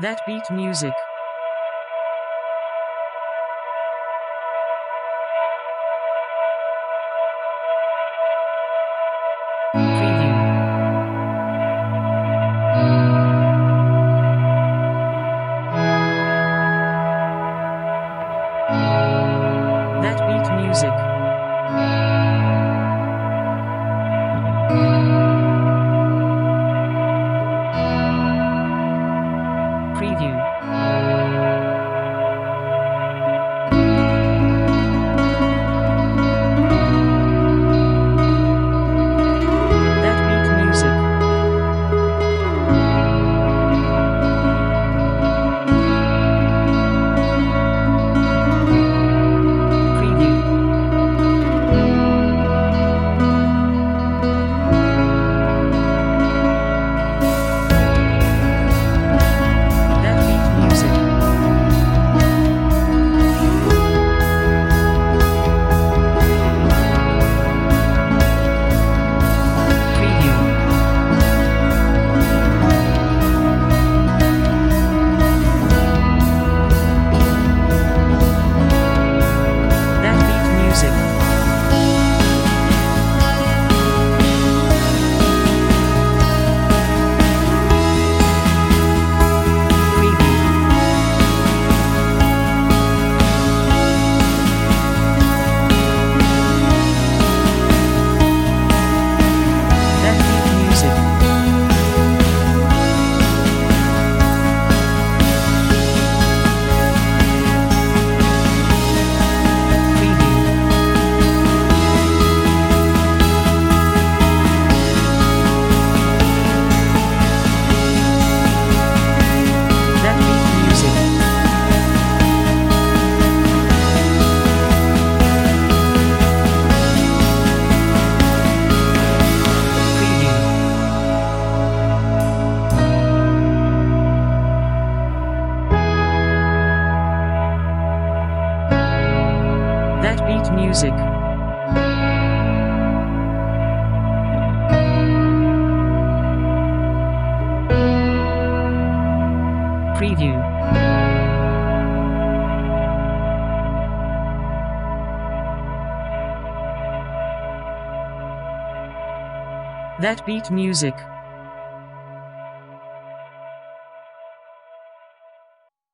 That beat music. preview. Best music. Preview. That beat music.